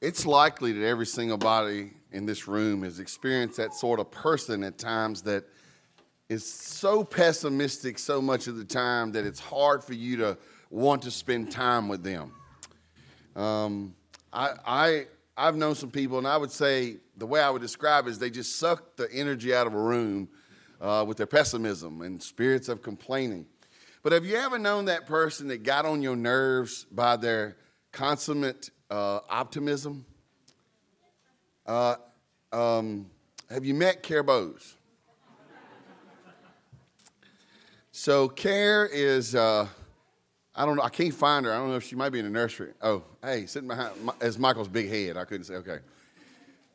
it's likely that every single body in this room has experienced that sort of person at times that is so pessimistic so much of the time that it's hard for you to want to spend time with them. Um, I, I, I've known some people, and I would say the way I would describe it is they just suck the energy out of a room uh, with their pessimism and spirits of complaining. But have you ever known that person that got on your nerves by their consummate uh, optimism? Uh, um, have you met Care Bose? So Care is, uh, I don't know, I can't find her. I don't know if she might be in the nursery. Oh, hey, sitting behind, as Michael's big head. I couldn't say, okay.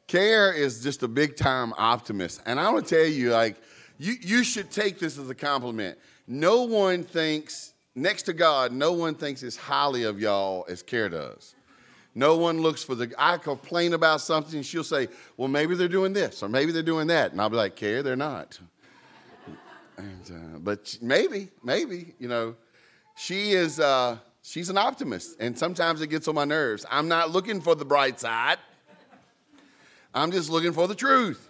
Care is just a big time optimist. And I want to tell you, like, you, you should take this as a compliment. No one thinks, next to God, no one thinks as highly of y'all as Care does. No one looks for the, I complain about something, and she'll say, well, maybe they're doing this or maybe they're doing that. And I'll be like, Care, they're not. And, uh, but maybe, maybe, you know, she is, uh, she's an optimist. And sometimes it gets on my nerves. I'm not looking for the bright side, I'm just looking for the truth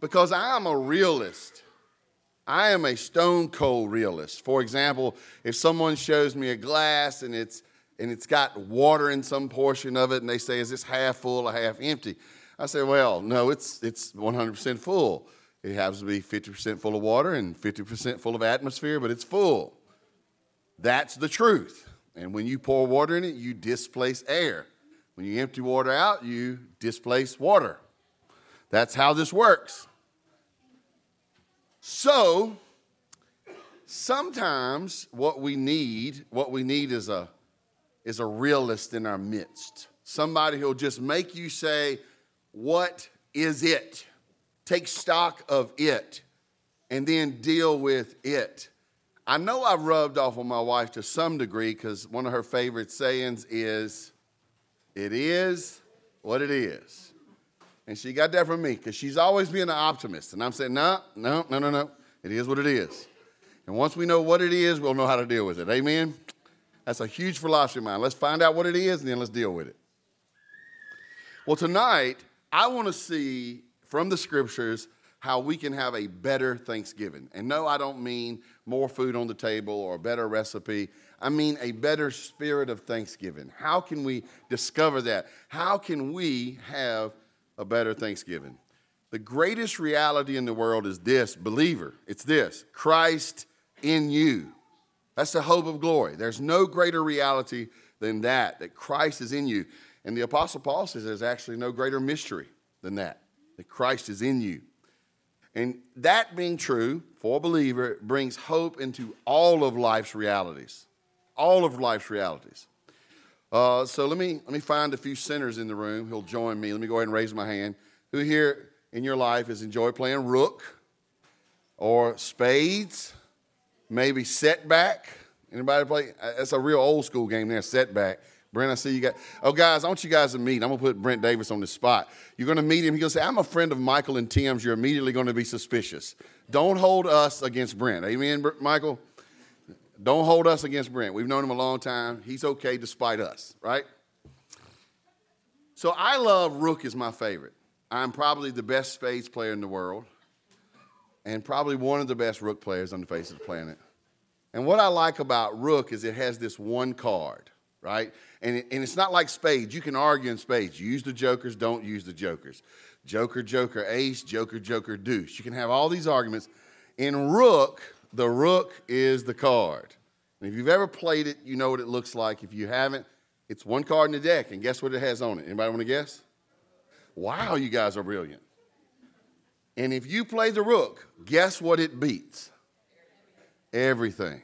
because I am a realist. I am a stone cold realist. For example, if someone shows me a glass and it's and it's got water in some portion of it, and they say, "Is this half full or half empty?" I say, "Well, no, it's it's 100% full. It happens to be 50% full of water and 50% full of atmosphere, but it's full. That's the truth. And when you pour water in it, you displace air. When you empty water out, you displace water. That's how this works. So, sometimes what we need, what we need is a is a realist in our midst. Somebody who'll just make you say, "What is it?" Take stock of it and then deal with it. I know I rubbed off on my wife to some degree because one of her favorite sayings is, "It is what it is." And she got that from me because she's always being an optimist. And I'm saying, no, no, no, no, no. It is what it is. And once we know what it is, we'll know how to deal with it. Amen? That's a huge philosophy of mine. Let's find out what it is and then let's deal with it. Well, tonight, I want to see from the scriptures how we can have a better Thanksgiving. And no, I don't mean more food on the table or a better recipe. I mean a better spirit of Thanksgiving. How can we discover that? How can we have a better Thanksgiving. The greatest reality in the world is this, believer. It's this Christ in you. That's the hope of glory. There's no greater reality than that, that Christ is in you. And the Apostle Paul says there's actually no greater mystery than that, that Christ is in you. And that being true for a believer brings hope into all of life's realities. All of life's realities. Uh, so let me let me find a few sinners in the room who'll join me. Let me go ahead and raise my hand. Who here in your life has enjoyed playing rook or spades? Maybe setback. Anybody play? That's a real old school game there. Setback. Brent, I see you got. Oh, guys, I want you guys to meet. I'm gonna put Brent Davis on the spot. You're gonna meet him. He's gonna say, "I'm a friend of Michael and Tim's." You're immediately gonna be suspicious. Don't hold us against Brent. Amen, Michael. Don't hold us against Brent. We've known him a long time. He's okay despite us, right? So I love Rook is my favorite. I'm probably the best spades player in the world and probably one of the best Rook players on the face of the planet. And what I like about Rook is it has this one card, right? And, it, and it's not like spades. You can argue in spades. Use the jokers, don't use the jokers. Joker, joker, ace, joker, joker, deuce. You can have all these arguments. In Rook, the rook is the card. And if you've ever played it, you know what it looks like. If you haven't, it's one card in the deck, and guess what it has on it? Anybody want to guess? Wow, you guys are brilliant. And if you play the rook, guess what it beats? Everything.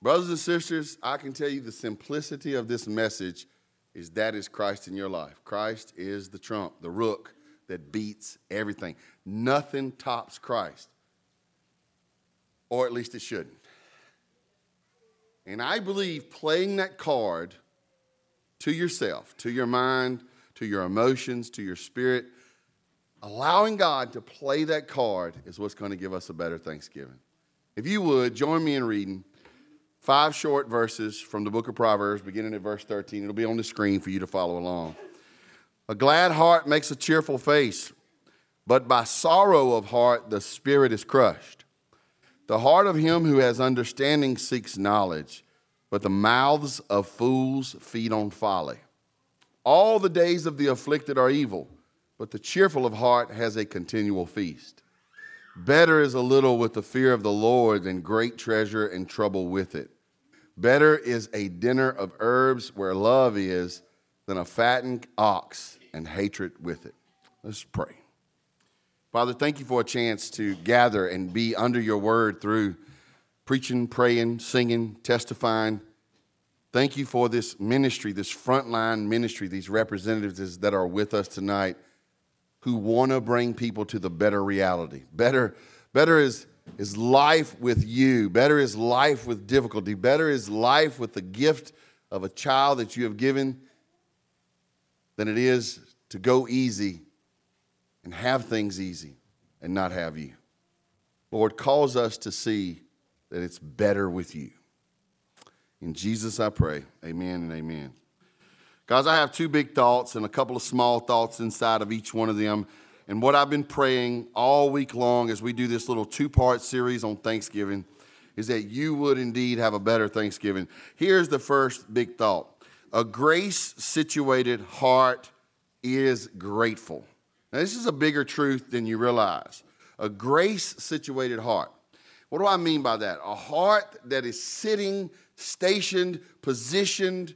Brothers and sisters, I can tell you the simplicity of this message is that is Christ in your life. Christ is the trump, the rook that beats everything. Nothing tops Christ or at least it shouldn't. And I believe playing that card to yourself, to your mind, to your emotions, to your spirit, allowing God to play that card is what's going to give us a better Thanksgiving. If you would, join me in reading Five short verses from the book of Proverbs, beginning at verse 13. It'll be on the screen for you to follow along. A glad heart makes a cheerful face, but by sorrow of heart the spirit is crushed. The heart of him who has understanding seeks knowledge, but the mouths of fools feed on folly. All the days of the afflicted are evil, but the cheerful of heart has a continual feast. Better is a little with the fear of the Lord than great treasure and trouble with it. Better is a dinner of herbs where love is than a fattened ox and hatred with it. Let's pray. Father, thank you for a chance to gather and be under your word through preaching, praying, singing, testifying. Thank you for this ministry, this frontline ministry, these representatives that are with us tonight who want to bring people to the better reality. Better, better is, is life with you. Better is life with difficulty. Better is life with the gift of a child that you have given than it is to go easy and have things easy and not have you. Lord, cause us to see that it's better with you. In Jesus I pray. Amen and amen. Guys, I have two big thoughts and a couple of small thoughts inside of each one of them. And what I've been praying all week long as we do this little two part series on Thanksgiving is that you would indeed have a better Thanksgiving. Here's the first big thought a grace situated heart is grateful. Now, this is a bigger truth than you realize. A grace situated heart. What do I mean by that? A heart that is sitting, stationed, positioned,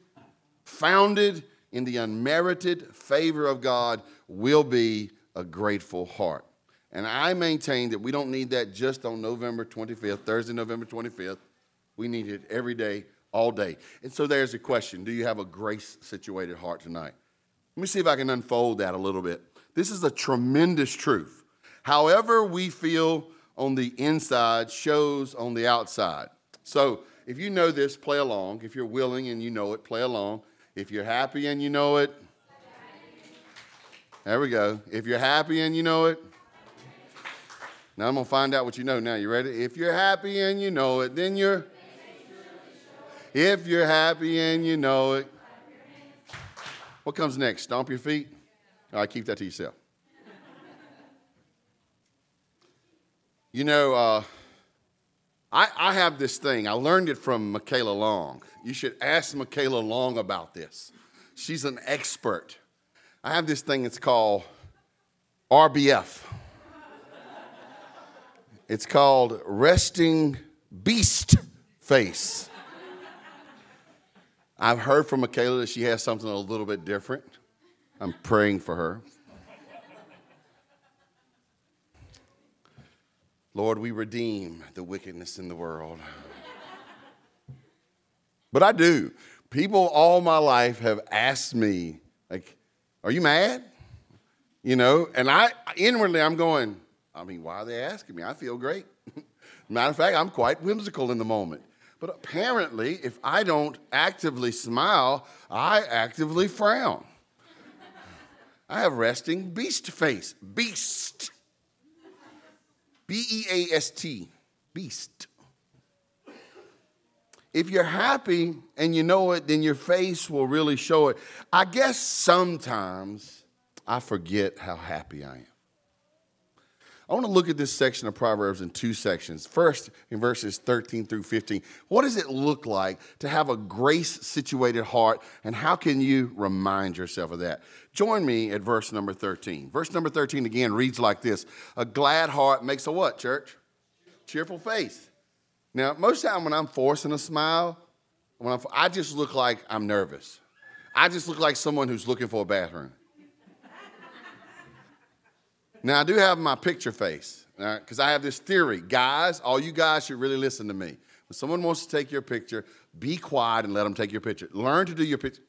founded in the unmerited favor of God will be a grateful heart. And I maintain that we don't need that just on November 25th, Thursday, November 25th. We need it every day, all day. And so there's a question Do you have a grace situated heart tonight? Let me see if I can unfold that a little bit. This is a tremendous truth. However, we feel on the inside shows on the outside. So, if you know this, play along. If you're willing and you know it, play along. If you're happy and you know it, there we go. If you're happy and you know it, now I'm going to find out what you know now. You ready? If you're happy and you know it, then you're. If you're happy and you know it, what comes next? Stomp your feet? All right, keep that to yourself. you know, uh, I, I have this thing. I learned it from Michaela Long. You should ask Michaela Long about this. She's an expert. I have this thing it's called RBF. It's called resting beast face. I've heard from Michaela that she has something a little bit different. I'm praying for her. Lord, we redeem the wickedness in the world. But I do. People all my life have asked me, like, are you mad? You know, and I inwardly I'm going, I mean, why are they asking me? I feel great. Matter of fact, I'm quite whimsical in the moment. But apparently, if I don't actively smile, I actively frown. I have resting beast face. Beast. B E A S T. Beast. If you're happy and you know it, then your face will really show it. I guess sometimes I forget how happy I am. I want to look at this section of Proverbs in two sections. First, in verses 13 through 15, what does it look like to have a grace situated heart, and how can you remind yourself of that? Join me at verse number 13. Verse number 13 again reads like this A glad heart makes a what, church? Cheerful face. Now, most of the time when I'm forcing a smile, when I'm, I just look like I'm nervous. I just look like someone who's looking for a bathroom. Now, I do have my picture face, because I have this theory. Guys, all you guys should really listen to me. When someone wants to take your picture, be quiet and let them take your picture. Learn to do your picture.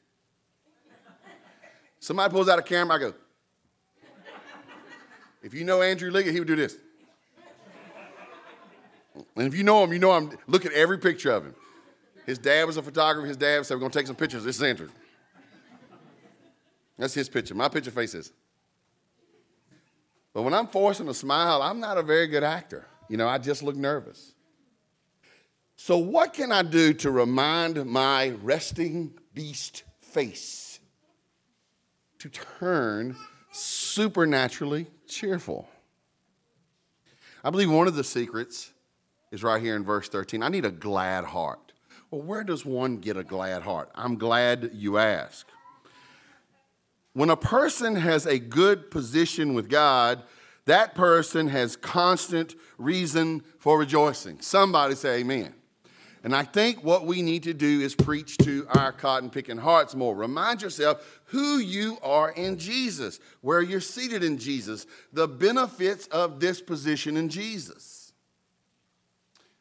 Somebody pulls out a camera, I go. If you know Andrew Liggett, he would do this. And if you know him, you know him. Look at every picture of him. His dad was a photographer. His dad said, We're going to take some pictures. This is Andrew. That's his picture. My picture face is. But when I'm forcing a smile, I'm not a very good actor. You know, I just look nervous. So, what can I do to remind my resting beast face to turn supernaturally cheerful? I believe one of the secrets is right here in verse 13. I need a glad heart. Well, where does one get a glad heart? I'm glad you ask. When a person has a good position with God, that person has constant reason for rejoicing. Somebody say amen. And I think what we need to do is preach to our cotton picking hearts more. Remind yourself who you are in Jesus, where you're seated in Jesus, the benefits of this position in Jesus.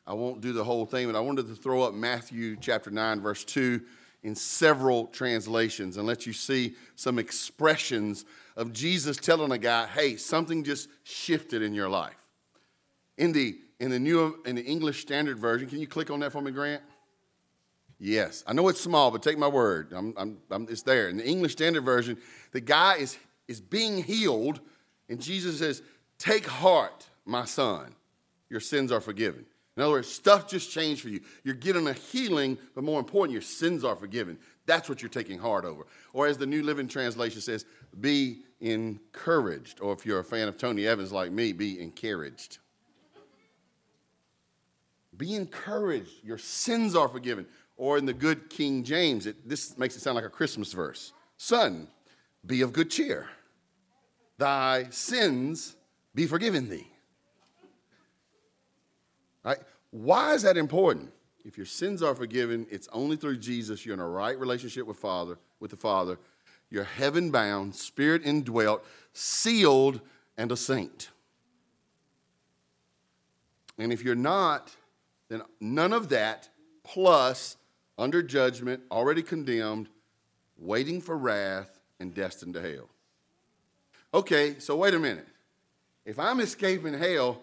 I won't do the whole thing, but I wanted to throw up Matthew chapter 9, verse 2 in several translations and let you see some expressions of Jesus telling a guy, hey, something just shifted in your life. In the in the new in the English Standard Version. Can you click on that for me, Grant? Yes, I know it's small, but take my word. I'm, I'm, I'm, it's there. In the English Standard Version, the guy is, is being healed, and Jesus says, Take heart, my son. Your sins are forgiven. In other words, stuff just changed for you. You're getting a healing, but more important, your sins are forgiven. That's what you're taking heart over. Or as the New Living Translation says, be encouraged. Or if you're a fan of Tony Evans like me, be encouraged. Be encouraged. Your sins are forgiven. Or in the good King James, it, this makes it sound like a Christmas verse. Son, be of good cheer. Thy sins be forgiven thee. Right? Why is that important? If your sins are forgiven, it's only through Jesus. You're in a right relationship with Father, with the Father. You're heaven bound, spirit indwelt, sealed, and a saint. And if you're not, then none of that, plus under judgment, already condemned, waiting for wrath, and destined to hell. Okay, so wait a minute. If I'm escaping hell,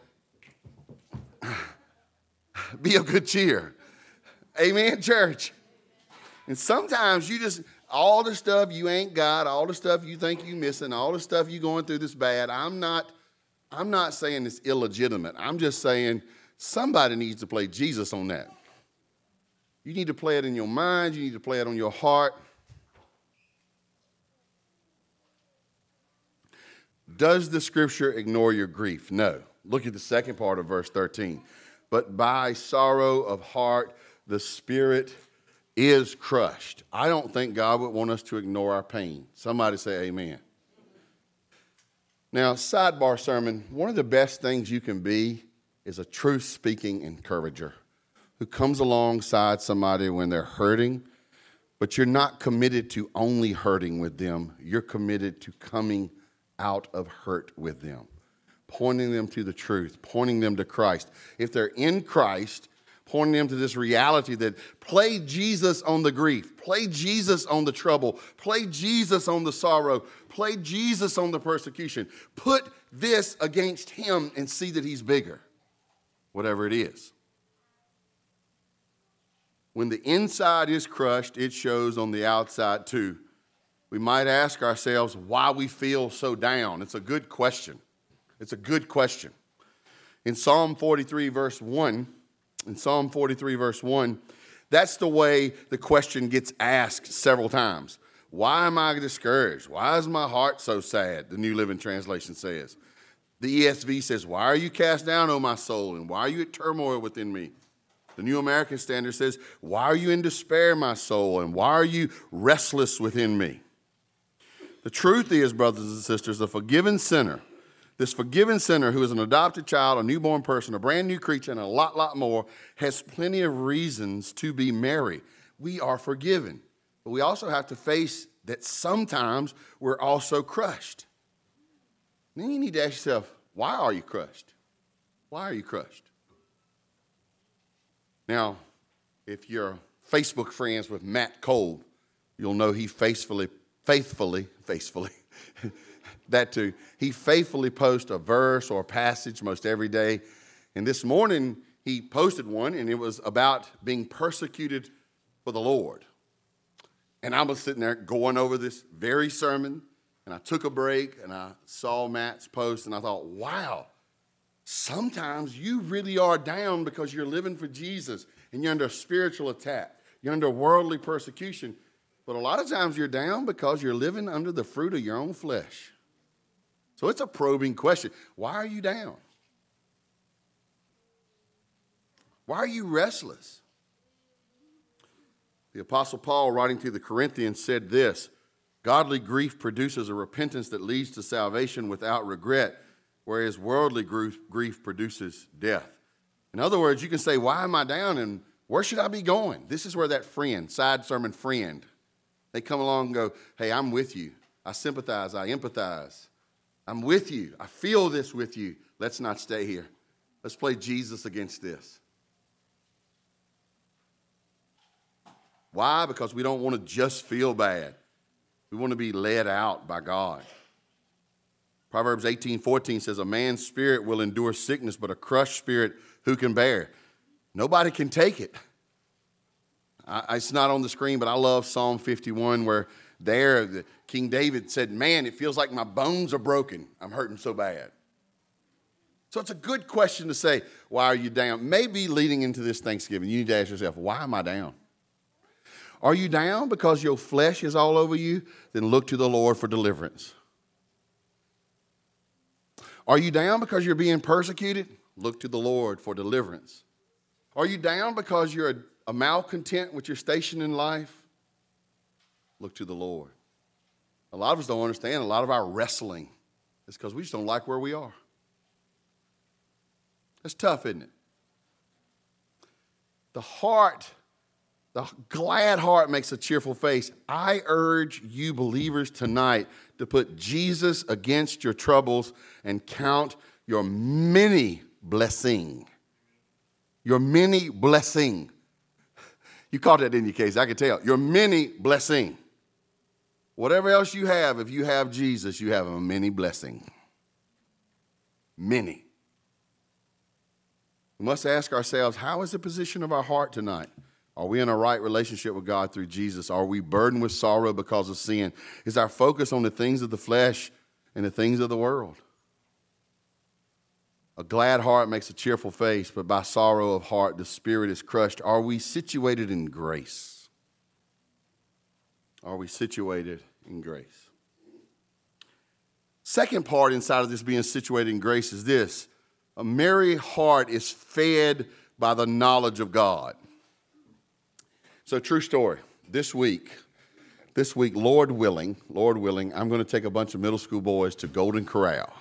be of good cheer. Amen, church. And sometimes you just, all the stuff you ain't got, all the stuff you think you missing, all the stuff you going through this bad, I'm not, I'm not saying it's illegitimate. I'm just saying Somebody needs to play Jesus on that. You need to play it in your mind, you need to play it on your heart. Does the scripture ignore your grief? No. Look at the second part of verse 13. But by sorrow of heart, the spirit is crushed. I don't think God would want us to ignore our pain. Somebody say amen. Now, sidebar sermon one of the best things you can be is a truth speaking encourager who comes alongside somebody when they're hurting, but you're not committed to only hurting with them. You're committed to coming out of hurt with them, pointing them to the truth, pointing them to Christ. If they're in Christ, pointing them to this reality that play Jesus on the grief, play Jesus on the trouble, play Jesus on the sorrow, play Jesus on the persecution. Put this against him and see that he's bigger whatever it is. When the inside is crushed, it shows on the outside too. We might ask ourselves why we feel so down. It's a good question. It's a good question. In Psalm 43, verse 1, in Psalm 43, verse 1, that's the way the question gets asked several times. Why am I discouraged? Why is my heart so sad? The New Living Translation says. The ESV says, Why are you cast down, O my soul? And why are you at turmoil within me? The New American Standard says, Why are you in despair, my soul? And why are you restless within me? The truth is, brothers and sisters, a forgiven sinner, this forgiven sinner who is an adopted child, a newborn person, a brand new creature, and a lot, lot more, has plenty of reasons to be merry. We are forgiven. But we also have to face that sometimes we're also crushed. Then you need to ask yourself, why are you crushed? Why are you crushed? Now, if you're Facebook friends with Matt Kolb, you'll know he faithfully, faithfully, faithfully, that too, he faithfully posts a verse or a passage most every day. And this morning, he posted one, and it was about being persecuted for the Lord. And I was sitting there going over this very sermon and I took a break and I saw Matt's post and I thought, wow, sometimes you really are down because you're living for Jesus and you're under spiritual attack. You're under worldly persecution. But a lot of times you're down because you're living under the fruit of your own flesh. So it's a probing question. Why are you down? Why are you restless? The Apostle Paul, writing to the Corinthians, said this Godly grief produces a repentance that leads to salvation without regret, whereas worldly grief produces death. In other words, you can say, Why am I down and where should I be going? This is where that friend, side sermon friend, they come along and go, Hey, I'm with you. I sympathize. I empathize. I'm with you. I feel this with you. Let's not stay here. Let's play Jesus against this. Why? Because we don't want to just feel bad. We want to be led out by God. Proverbs 18 14 says, A man's spirit will endure sickness, but a crushed spirit who can bear? Nobody can take it. I, it's not on the screen, but I love Psalm 51 where there the, King David said, Man, it feels like my bones are broken. I'm hurting so bad. So it's a good question to say, Why are you down? Maybe leading into this Thanksgiving, you need to ask yourself, Why am I down? Are you down because your flesh is all over you? Then look to the Lord for deliverance. Are you down because you're being persecuted? Look to the Lord for deliverance. Are you down because you're a, a malcontent with your station in life? Look to the Lord. A lot of us don't understand a lot of our wrestling is because we just don't like where we are. That's tough, isn't it? The heart the glad heart makes a cheerful face. I urge you, believers, tonight to put Jesus against your troubles and count your many blessing. Your many blessing. You caught that in your case, I can tell. Your many blessing. Whatever else you have, if you have Jesus, you have a many blessing. Many. We must ask ourselves how is the position of our heart tonight? Are we in a right relationship with God through Jesus? Are we burdened with sorrow because of sin? Is our focus on the things of the flesh and the things of the world? A glad heart makes a cheerful face, but by sorrow of heart the spirit is crushed. Are we situated in grace? Are we situated in grace? Second part inside of this being situated in grace is this a merry heart is fed by the knowledge of God. So, true story. This week, this week, Lord willing, Lord willing, I'm going to take a bunch of middle school boys to Golden Corral.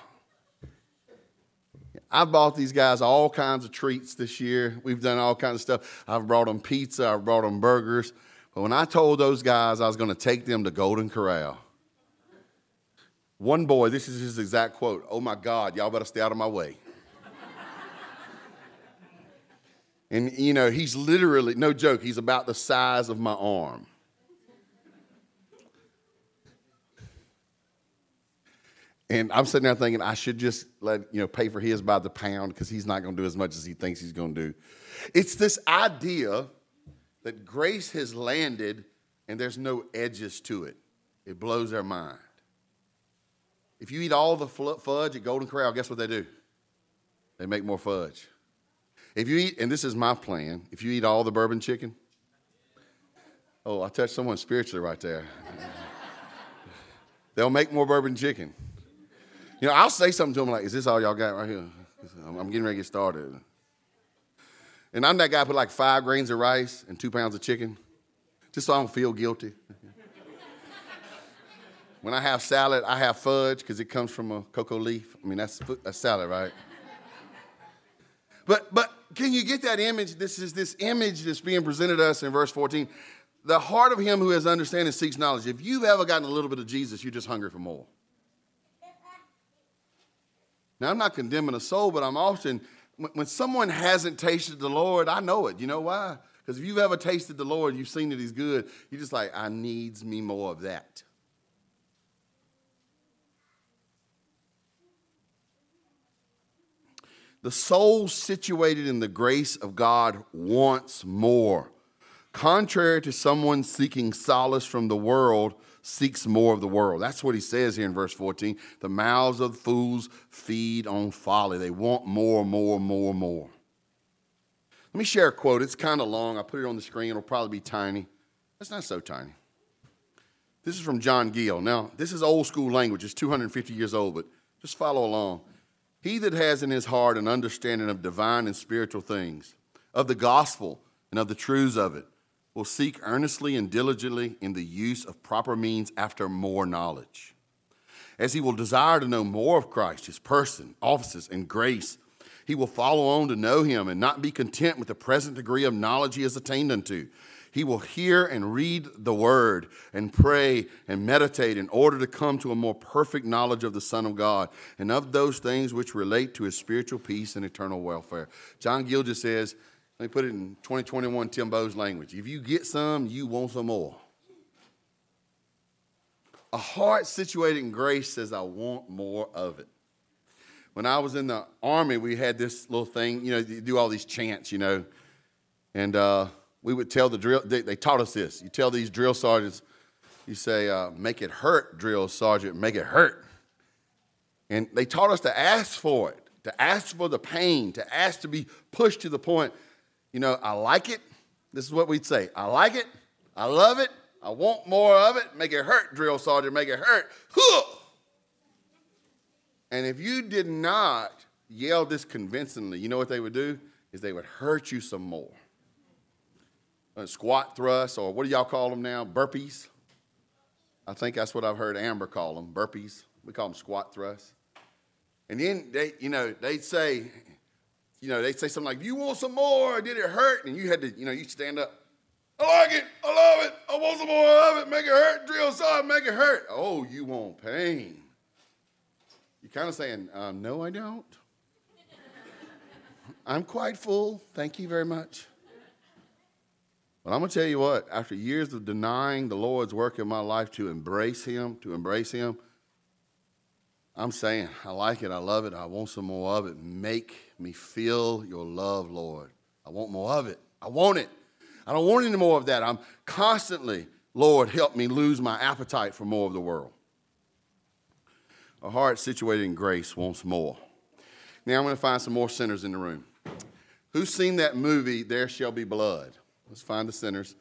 I've bought these guys all kinds of treats this year. We've done all kinds of stuff. I've brought them pizza, I've brought them burgers. But when I told those guys I was going to take them to Golden Corral, one boy, this is his exact quote Oh my God, y'all better stay out of my way. And, you know, he's literally, no joke, he's about the size of my arm. And I'm sitting there thinking I should just let, you know, pay for his by the pound because he's not going to do as much as he thinks he's going to do. It's this idea that grace has landed and there's no edges to it. It blows their mind. If you eat all the fudge at Golden Corral, guess what they do? They make more fudge. If you eat, and this is my plan, if you eat all the bourbon chicken, oh, I touched someone spiritually right there. They'll make more bourbon chicken. You know, I'll say something to them like, "Is this all y'all got right here?" I'm getting ready to get started. And I'm that guy who put like five grains of rice and two pounds of chicken, just so I don't feel guilty. when I have salad, I have fudge because it comes from a cocoa leaf. I mean, that's, a salad, right? But but can you get that image? This is this image that's being presented to us in verse 14. The heart of him who has understanding seeks knowledge. If you've ever gotten a little bit of Jesus, you're just hungry for more. Now, I'm not condemning a soul, but I'm often, when someone hasn't tasted the Lord, I know it. You know why? Because if you've ever tasted the Lord, you've seen that He's good, you're just like, I needs me more of that. The soul situated in the grace of God wants more. Contrary to someone seeking solace from the world, seeks more of the world. That's what he says here in verse 14. The mouths of fools feed on folly. They want more, more, more, more. Let me share a quote. It's kind of long. I put it on the screen. It'll probably be tiny. It's not so tiny. This is from John Gill. Now, this is old school language. It's 250 years old, but just follow along. He that has in his heart an understanding of divine and spiritual things, of the gospel and of the truths of it, will seek earnestly and diligently in the use of proper means after more knowledge. As he will desire to know more of Christ, his person, offices, and grace, he will follow on to know him and not be content with the present degree of knowledge he has attained unto. He will hear and read the word and pray and meditate in order to come to a more perfect knowledge of the Son of God and of those things which relate to his spiritual peace and eternal welfare. John Gill just says, let me put it in 2021 Tim Bow's language. If you get some, you want some more. A heart situated in grace says, I want more of it. When I was in the army, we had this little thing, you know, you do all these chants, you know, and uh, we would tell the drill, they, they, taught us this. You tell these drill sergeants, you say, uh, make it hurt, drill sergeant, make it hurt. And they taught us to ask for it, to ask for the pain, to ask to be pushed to the point you know, I like it. This is what we'd say I like it. I love it. I want more of it. Make it hurt, drill sergeant. Make it hurt. And if you did not yell this convincingly, you know what they would do? Is they would hurt you some more. A squat thrust, or what do y'all call them now? Burpees. I think that's what I've heard Amber call them. Burpees. We call them squat thrusts. And then they, you know, they'd say, you know, they say something like, you want some more? Did it hurt?" And you had to, you know, you stand up. I like it. I love it. I want some more of it. Make it hurt. Drill saw make it hurt. Oh, you want pain? You're kind of saying, um, "No, I don't. I'm quite full. Thank you very much." But I'm gonna tell you what. After years of denying the Lord's work in my life to embrace Him, to embrace Him, I'm saying, I like it, I love it, I want some more of it. Make me feel your love, Lord. I want more of it. I want it. I don't want any more of that. I'm constantly, Lord, help me lose my appetite for more of the world. A heart situated in grace wants more. Now I'm going to find some more sinners in the room. Who's seen that movie, There Shall Be Blood? Let's find the sinners.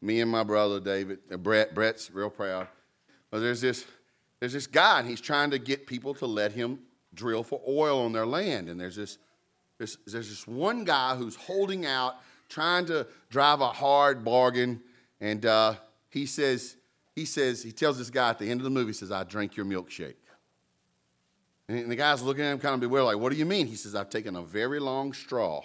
Me and my brother David, uh, Brett. Brett's real proud. But there's this there's this guy, and he's trying to get people to let him drill for oil on their land. And there's this, there's, there's this one guy who's holding out, trying to drive a hard bargain. And uh, he says, he says, he tells this guy at the end of the movie, he says, I drink your milkshake. And the guy's looking at him kind of bewildered, like, what do you mean? He says, I've taken a very long straw.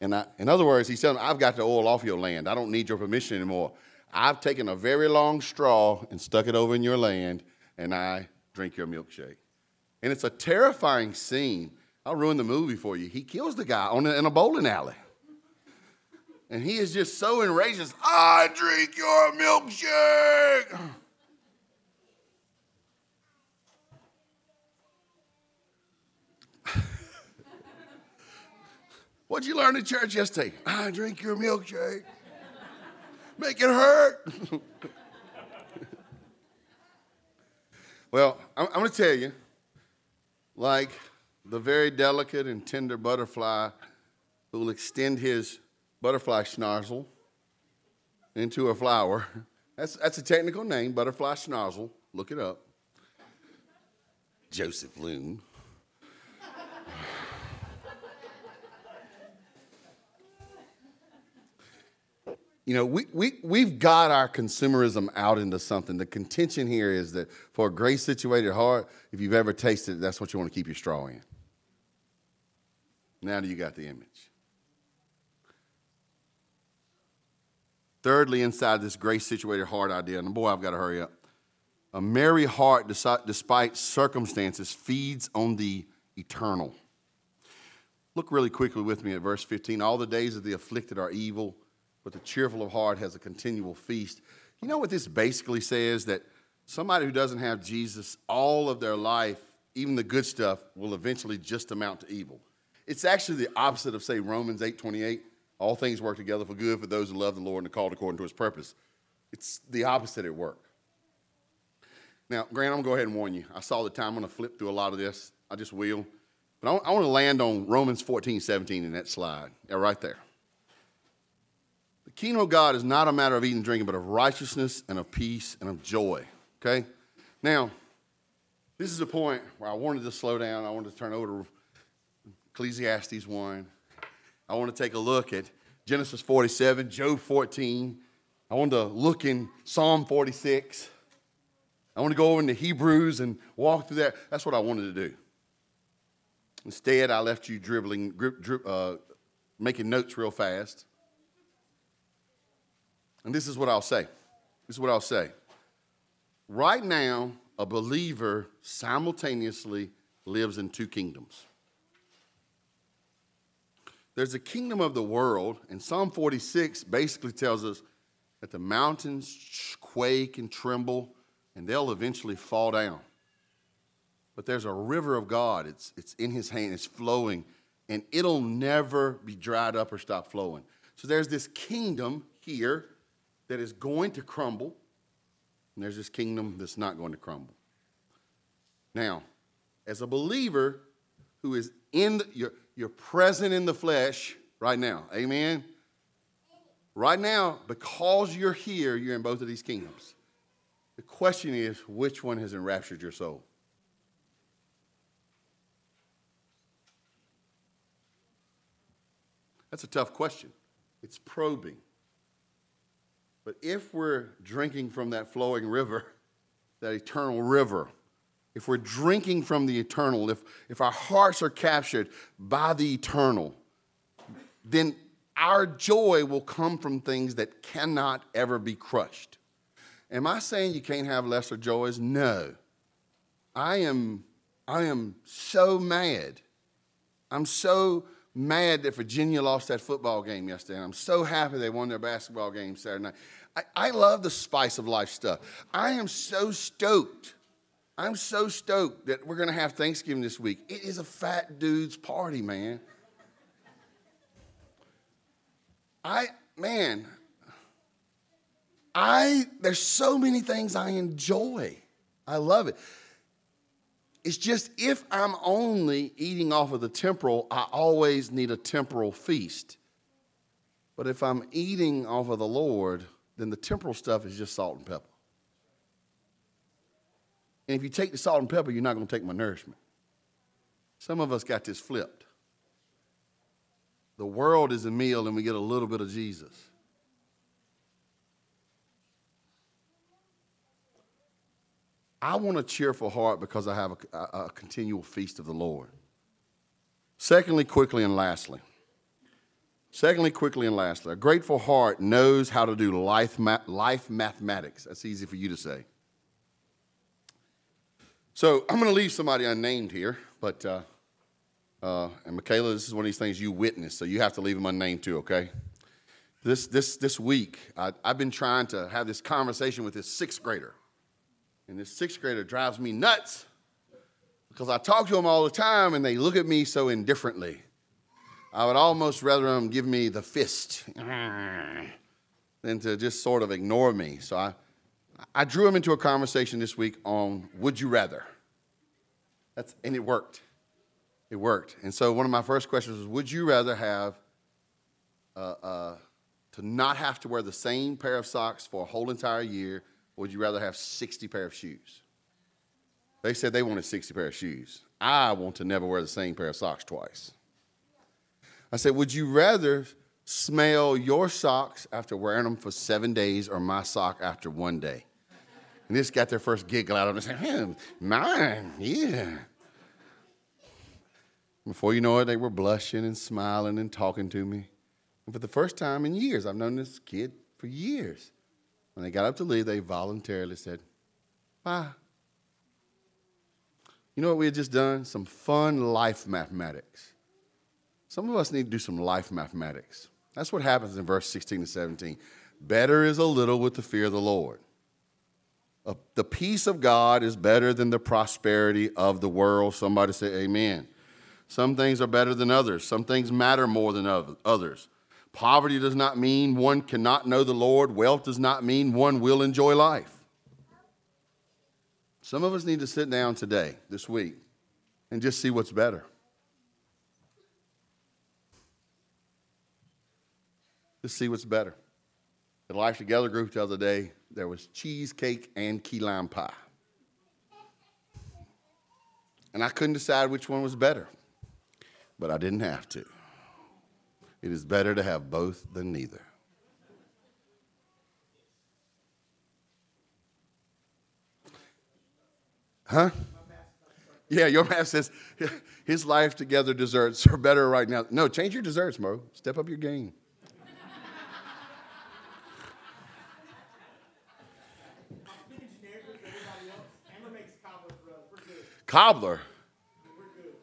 And I, in other words, he's telling him, I've got the oil off your land. I don't need your permission anymore. I've taken a very long straw and stuck it over in your land, and I drink your milkshake. And it's a terrifying scene. I'll ruin the movie for you. He kills the guy on a, in a bowling alley. And he is just so enraged. I drink your milkshake. What'd you learn in church yesterday? I drink your milkshake. Make it hurt. well, I'm, I'm going to tell you, like the very delicate and tender butterfly who will extend his butterfly schnozzle into a flower. That's, that's a technical name, butterfly schnozzle. Look it up. Joseph Loon. you know, we, we, we've got our consumerism out into something. The contention here is that for a grace situated heart, if you've ever tasted it, that's what you want to keep your straw in. Now you got the image? Thirdly, inside this grace situated heart idea, and boy, I've got to hurry up. A merry heart, despite circumstances, feeds on the eternal. Look really quickly with me at verse 15. All the days of the afflicted are evil but the cheerful of heart has a continual feast. You know what this basically says? That somebody who doesn't have Jesus all of their life, even the good stuff, will eventually just amount to evil. It's actually the opposite of, say, Romans 8 28. All things work together for good for those who love the Lord and are called according to his purpose. It's the opposite at work. Now, Grant, I'm going to go ahead and warn you. I saw the time. I'm going to flip through a lot of this. I just will. But I, I want to land on Romans 14, 17 in that slide. Yeah, right there. The kingdom of God is not a matter of eating and drinking, but of righteousness and of peace and of joy. Okay? Now, this is a point where I wanted to slow down. I wanted to turn over to Ecclesiastes 1. I want to take a look at Genesis 47, Job 14. I want to look in Psalm 46. I want to go over into Hebrews and walk through that. That's what I wanted to do. Instead, I left you dribbling, uh, making notes real fast. And this is what I'll say. This is what I'll say. Right now, a believer simultaneously lives in two kingdoms. There's a kingdom of the world, and Psalm 46 basically tells us that the mountains quake and tremble and they'll eventually fall down. But there's a river of God, it's, it's in his hand, it's flowing, and it'll never be dried up or stop flowing. So there's this kingdom here that is going to crumble, and there's this kingdom that's not going to crumble. Now, as a believer who is in the, you're, you're present in the flesh right now, amen? Right now, because you're here, you're in both of these kingdoms. The question is, which one has enraptured your soul? That's a tough question. It's probing. But if we're drinking from that flowing river, that eternal river, if we're drinking from the eternal, if, if our hearts are captured by the eternal, then our joy will come from things that cannot ever be crushed. Am I saying you can't have lesser joys? No. I am, I am so mad. I'm so mad that Virginia lost that football game yesterday. And I'm so happy they won their basketball game Saturday night. I, I love the spice of life stuff. I am so stoked. I'm so stoked that we're going to have Thanksgiving this week. It is a fat dude's party, man. I, man, I, there's so many things I enjoy. I love it. It's just if I'm only eating off of the temporal, I always need a temporal feast. But if I'm eating off of the Lord, then the temporal stuff is just salt and pepper. And if you take the salt and pepper, you're not going to take my nourishment. Some of us got this flipped. The world is a meal, and we get a little bit of Jesus. I want a cheerful heart because I have a, a, a continual feast of the Lord. Secondly, quickly and lastly, Secondly, quickly and lastly, a grateful heart knows how to do life, ma- life mathematics. That's easy for you to say. So I'm going to leave somebody unnamed here, but, uh, uh, and Michaela, this is one of these things you witnessed, so you have to leave them unnamed too, okay? This, this, this week, I, I've been trying to have this conversation with this sixth grader. And this sixth grader drives me nuts because I talk to them all the time and they look at me so indifferently. I would almost rather them give me the fist than to just sort of ignore me. So I, I drew him into a conversation this week on would you rather? That's, and it worked. It worked. And so one of my first questions was would you rather have uh, uh, to not have to wear the same pair of socks for a whole entire year or would you rather have 60 pair of shoes? They said they wanted 60 pair of shoes. I want to never wear the same pair of socks twice. I said, Would you rather smell your socks after wearing them for seven days or my sock after one day? And this got their first giggle out of them hey, Mine, yeah. Before you know it, they were blushing and smiling and talking to me. And for the first time in years, I've known this kid for years. When they got up to leave, they voluntarily said, Bye. You know what we had just done? Some fun life mathematics. Some of us need to do some life mathematics. That's what happens in verse 16 to 17. Better is a little with the fear of the Lord. The peace of God is better than the prosperity of the world. Somebody say, Amen. Some things are better than others, some things matter more than others. Poverty does not mean one cannot know the Lord. Wealth does not mean one will enjoy life. Some of us need to sit down today, this week, and just see what's better. To see what's better. The Life Together group the other day, there was cheesecake and key lime pie. And I couldn't decide which one was better, but I didn't have to. It is better to have both than neither. Huh? Yeah, your math says his life together desserts are better right now. No, change your desserts, Mo. Step up your game. Cobbler.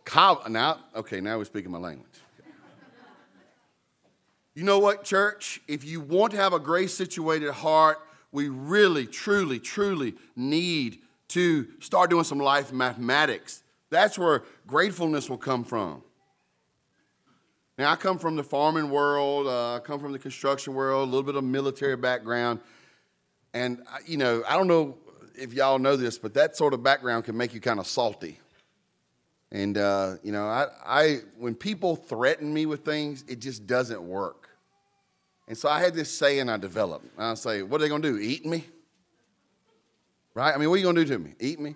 Cobbler. Now, okay, now we're speaking my language. You know what, church? If you want to have a grace situated heart, we really, truly, truly need to start doing some life mathematics. That's where gratefulness will come from. Now, I come from the farming world, uh, I come from the construction world, a little bit of military background. And, you know, I don't know if y'all know this, but that sort of background can make you kind of salty. And, uh, you know, I, I, when people threaten me with things, it just doesn't work. And so I had this saying I developed. I say, what are they going to do? Eat me? Right? I mean, what are you going to do to me? Eat me?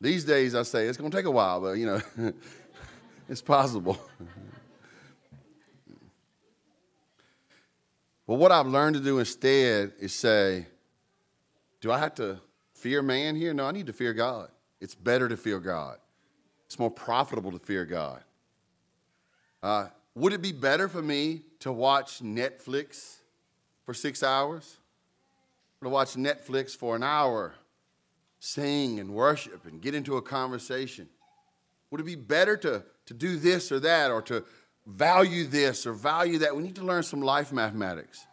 These days, I say, it's going to take a while, but, you know, it's possible. but what I've learned to do instead is say, do I have to fear man here? No, I need to fear God. It's better to fear God. It's more profitable to fear God. Uh, would it be better for me to watch Netflix for six hours? Or to watch Netflix for an hour sing and worship and get into a conversation? Would it be better to, to do this or that or to value this or value that? We need to learn some life mathematics.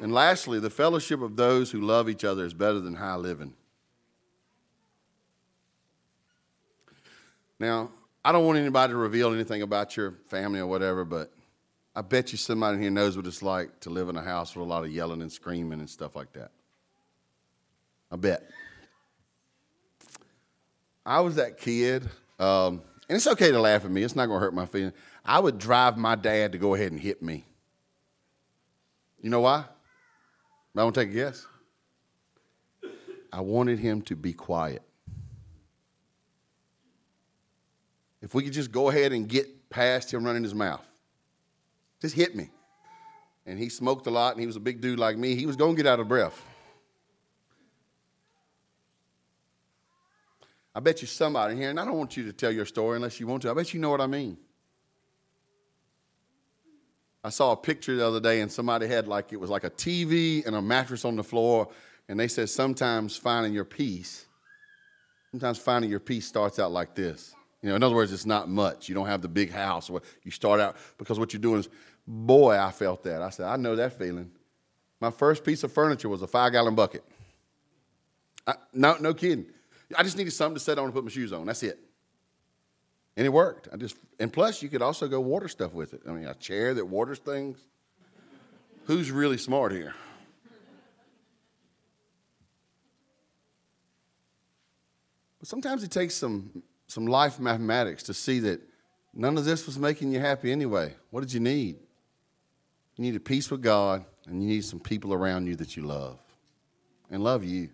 And lastly, the fellowship of those who love each other is better than high living. Now, I don't want anybody to reveal anything about your family or whatever, but I bet you somebody here knows what it's like to live in a house with a lot of yelling and screaming and stuff like that. I bet. I was that kid, um, and it's okay to laugh at me. It's not going to hurt my feelings. I would drive my dad to go ahead and hit me. You know why? I want to take a guess. I wanted him to be quiet. If we could just go ahead and get past him running his mouth, just hit me. And he smoked a lot, and he was a big dude like me. He was going to get out of breath. I bet you somebody here, and I don't want you to tell your story unless you want to. I bet you know what I mean. I saw a picture the other day, and somebody had like it was like a TV and a mattress on the floor, and they said sometimes finding your peace, sometimes finding your peace starts out like this. You know, in other words, it's not much. You don't have the big house. You start out because what you're doing is, boy, I felt that. I said, I know that feeling. My first piece of furniture was a five gallon bucket. I, no, no kidding. I just needed something to sit on and put my shoes on. That's it. And it worked. I just and plus you could also go water stuff with it. I mean, a chair that waters things. Who's really smart here? But sometimes it takes some some life mathematics to see that none of this was making you happy anyway. What did you need? You needed peace with God, and you need some people around you that you love and love you.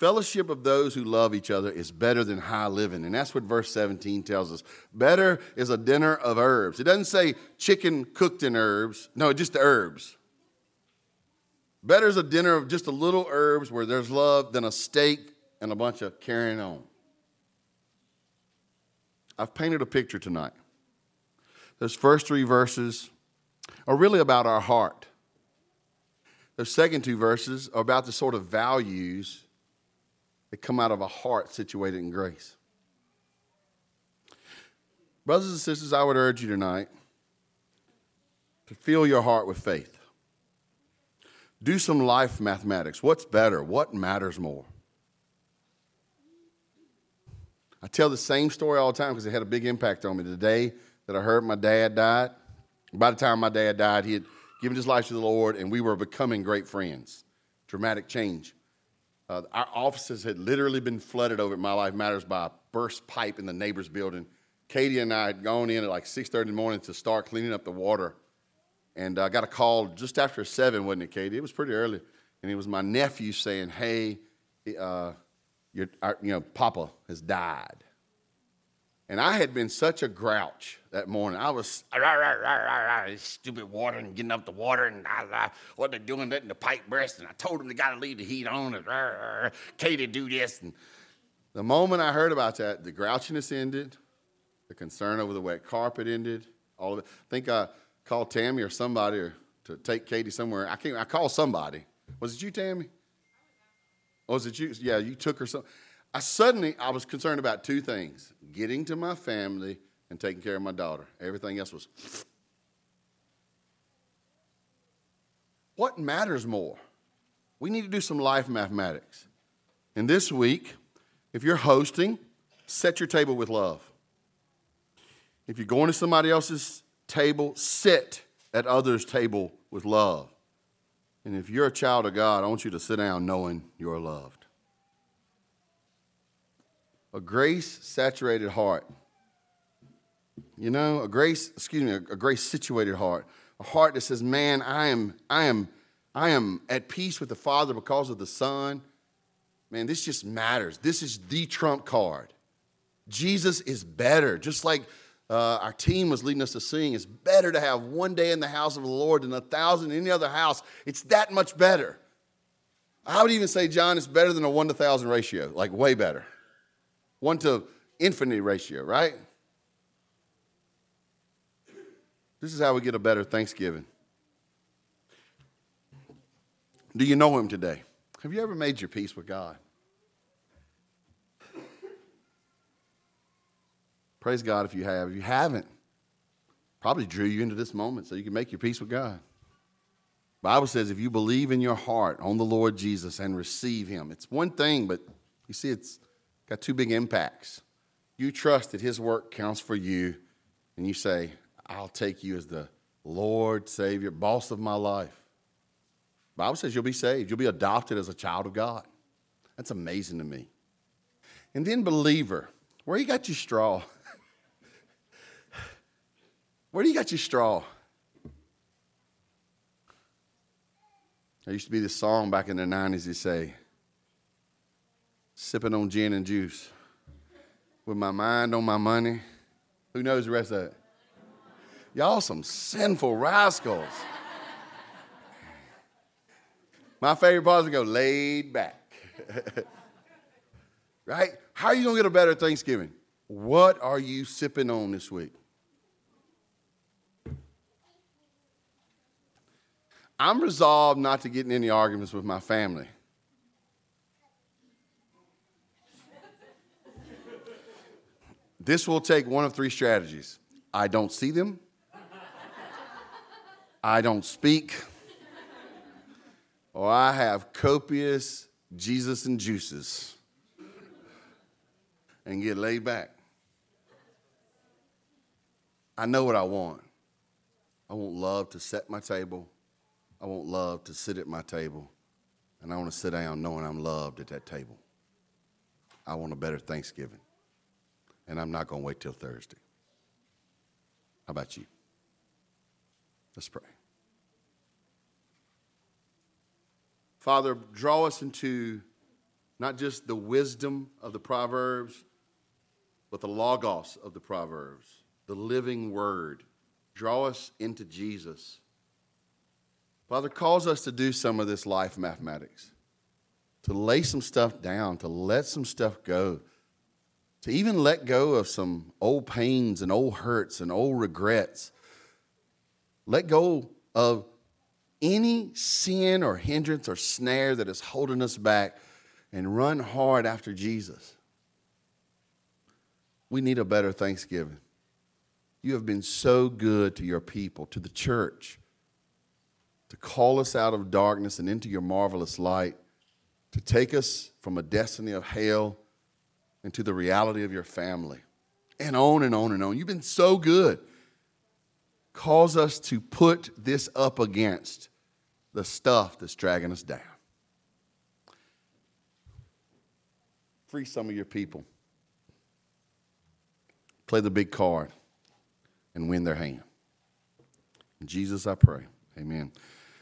Fellowship of those who love each other is better than high living. And that's what verse 17 tells us. Better is a dinner of herbs. It doesn't say chicken cooked in herbs, no, just the herbs. Better is a dinner of just a little herbs where there's love than a steak and a bunch of carrying on. I've painted a picture tonight. Those first three verses are really about our heart. Those second two verses are about the sort of values that come out of a heart situated in grace. Brothers and sisters, I would urge you tonight to fill your heart with faith. Do some life mathematics. What's better? What matters more? I tell the same story all the time because it had a big impact on me. The day that I heard my dad died, by the time my dad died, he had given his life to the Lord, and we were becoming great friends. Dramatic change. Uh, our offices had literally been flooded over at My Life Matters by a burst pipe in the neighbor's building. Katie and I had gone in at like 6:30 in the morning to start cleaning up the water, and I got a call just after seven, wasn't it, Katie? It was pretty early, and it was my nephew saying, "Hey, uh, your, our, you know, Papa has died." And I had been such a grouch that morning. I was rah, rah, rah, rah, stupid water and getting up the water and rah, rah, what they're doing, letting the pipe burst. And I told them they got to leave the heat on. And rah, rah, Katie do this. And the moment I heard about that, the grouchiness ended, the concern over the wet carpet ended. All of it. I think I called Tammy or somebody to take Katie somewhere. I can't. I called somebody. Was it you, Tammy? Or was it you? Yeah, you took her some. I suddenly I was concerned about two things: getting to my family and taking care of my daughter. Everything else was. What matters more? We need to do some life mathematics. And this week, if you're hosting, set your table with love. If you're going to somebody else's table, sit at others' table with love. And if you're a child of God, I want you to sit down knowing you're loved. A grace saturated heart. You know, a grace, excuse me, a, a grace situated heart. A heart that says, Man, I am, I am, I am at peace with the Father because of the Son. Man, this just matters. This is the trump card. Jesus is better. Just like uh, our team was leading us to sing, it's better to have one day in the house of the Lord than a thousand in any other house. It's that much better. I would even say, John, it's better than a one to thousand ratio, like way better. One to infinity ratio, right? This is how we get a better Thanksgiving. Do you know him today? Have you ever made your peace with God? Praise God if you have. If you haven't, probably drew you into this moment so you can make your peace with God. Bible says if you believe in your heart on the Lord Jesus and receive him, it's one thing, but you see it's got two big impacts. You trust that his work counts for you, and you say, I'll take you as the Lord, Savior, boss of my life. Bible says you'll be saved. You'll be adopted as a child of God. That's amazing to me. And then believer, where you got your straw? Where do you got your straw? There used to be this song back in the 90s that say, sipping on gin and juice with my mind on my money. Who knows the rest of it? Y'all some sinful rascals. my favorite part is to go laid back. right? How are you going to get a better Thanksgiving? What are you sipping on this week? I'm resolved not to get in any arguments with my family. This will take one of three strategies I don't see them, I don't speak, or I have copious Jesus and juices and get laid back. I know what I want. I want love to set my table. I want love to sit at my table. And I want to sit down knowing I'm loved at that table. I want a better Thanksgiving. And I'm not going to wait till Thursday. How about you? Let's pray. Father, draw us into not just the wisdom of the Proverbs, but the logos of the Proverbs, the living word. Draw us into Jesus. Father, cause us to do some of this life mathematics, to lay some stuff down, to let some stuff go, to even let go of some old pains and old hurts and old regrets. Let go of any sin or hindrance or snare that is holding us back and run hard after Jesus. We need a better Thanksgiving. You have been so good to your people, to the church, to call us out of darkness and into your marvelous light, to take us from a destiny of hell into the reality of your family, and on and on and on. You've been so good. Cause us to put this up against the stuff that's dragging us down. Free some of your people. play the big card, and win their hand. In Jesus, I pray. Amen.